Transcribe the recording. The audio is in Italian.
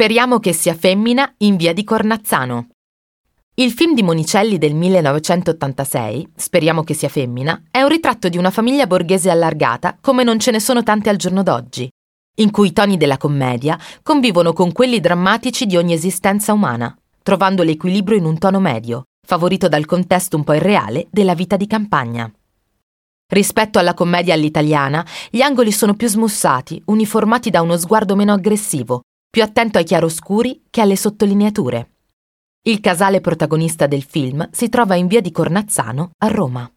Speriamo che sia femmina in via di Cornazzano. Il film di Monicelli del 1986, Speriamo che sia femmina, è un ritratto di una famiglia borghese allargata come non ce ne sono tante al giorno d'oggi, in cui i toni della commedia convivono con quelli drammatici di ogni esistenza umana, trovando l'equilibrio in un tono medio, favorito dal contesto un po' irreale della vita di campagna. Rispetto alla commedia all'italiana, gli angoli sono più smussati, uniformati da uno sguardo meno aggressivo, più attento ai chiaroscuri che alle sottolineature. Il casale protagonista del film si trova in via di Cornazzano, a Roma.